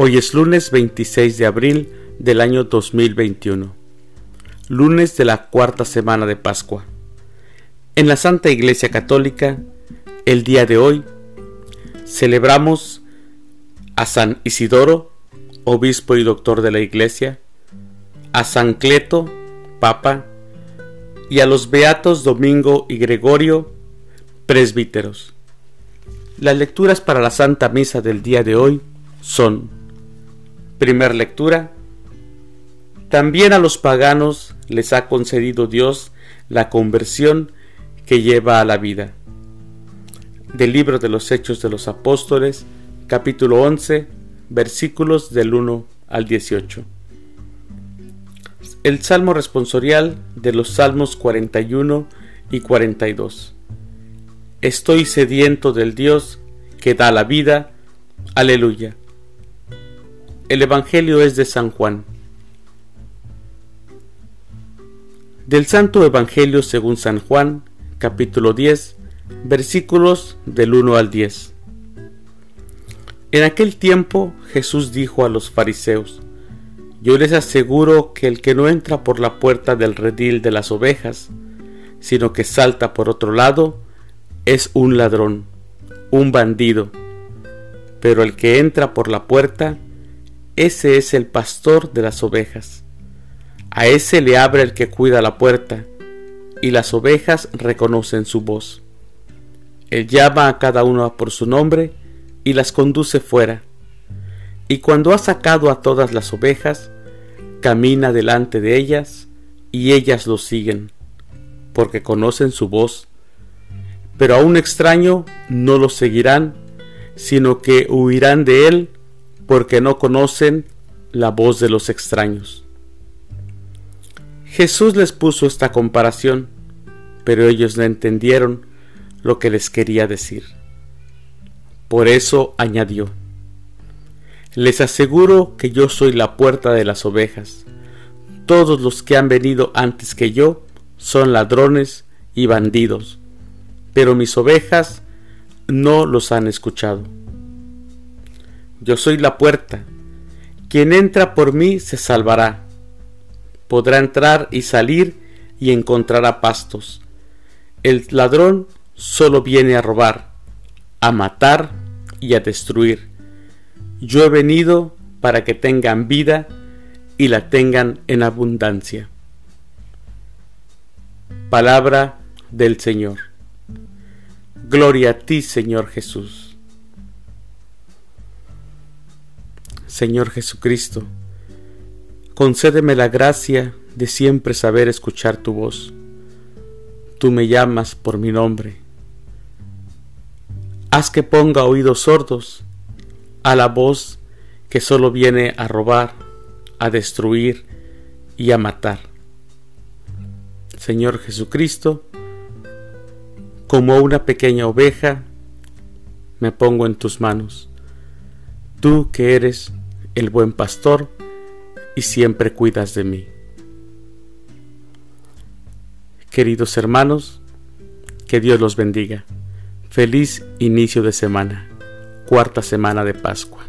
Hoy es lunes 26 de abril del año 2021, lunes de la cuarta semana de Pascua. En la Santa Iglesia Católica, el día de hoy, celebramos a San Isidoro, obispo y doctor de la Iglesia, a San Cleto, papa, y a los beatos Domingo y Gregorio, presbíteros. Las lecturas para la Santa Misa del día de hoy son Primer lectura. También a los paganos les ha concedido Dios la conversión que lleva a la vida. Del libro de los Hechos de los Apóstoles, capítulo 11, versículos del 1 al 18. El Salmo responsorial de los Salmos 41 y 42. Estoy sediento del Dios que da la vida. Aleluya. El Evangelio es de San Juan. Del Santo Evangelio según San Juan, capítulo 10, versículos del 1 al 10. En aquel tiempo Jesús dijo a los fariseos, Yo les aseguro que el que no entra por la puerta del redil de las ovejas, sino que salta por otro lado, es un ladrón, un bandido. Pero el que entra por la puerta, ese es el pastor de las ovejas. A ese le abre el que cuida la puerta, y las ovejas reconocen su voz. Él llama a cada una por su nombre y las conduce fuera. Y cuando ha sacado a todas las ovejas, camina delante de ellas, y ellas lo siguen, porque conocen su voz. Pero a un extraño no lo seguirán, sino que huirán de él porque no conocen la voz de los extraños. Jesús les puso esta comparación, pero ellos no entendieron lo que les quería decir. Por eso añadió, les aseguro que yo soy la puerta de las ovejas. Todos los que han venido antes que yo son ladrones y bandidos, pero mis ovejas no los han escuchado. Yo soy la puerta. Quien entra por mí se salvará. Podrá entrar y salir y encontrará pastos. El ladrón solo viene a robar, a matar y a destruir. Yo he venido para que tengan vida y la tengan en abundancia. Palabra del Señor. Gloria a ti, Señor Jesús. Señor Jesucristo, concédeme la gracia de siempre saber escuchar tu voz. Tú me llamas por mi nombre. Haz que ponga oídos sordos a la voz que solo viene a robar, a destruir y a matar. Señor Jesucristo, como una pequeña oveja, me pongo en tus manos. Tú que eres el buen pastor, y siempre cuidas de mí. Queridos hermanos, que Dios los bendiga. Feliz inicio de semana, cuarta semana de Pascua.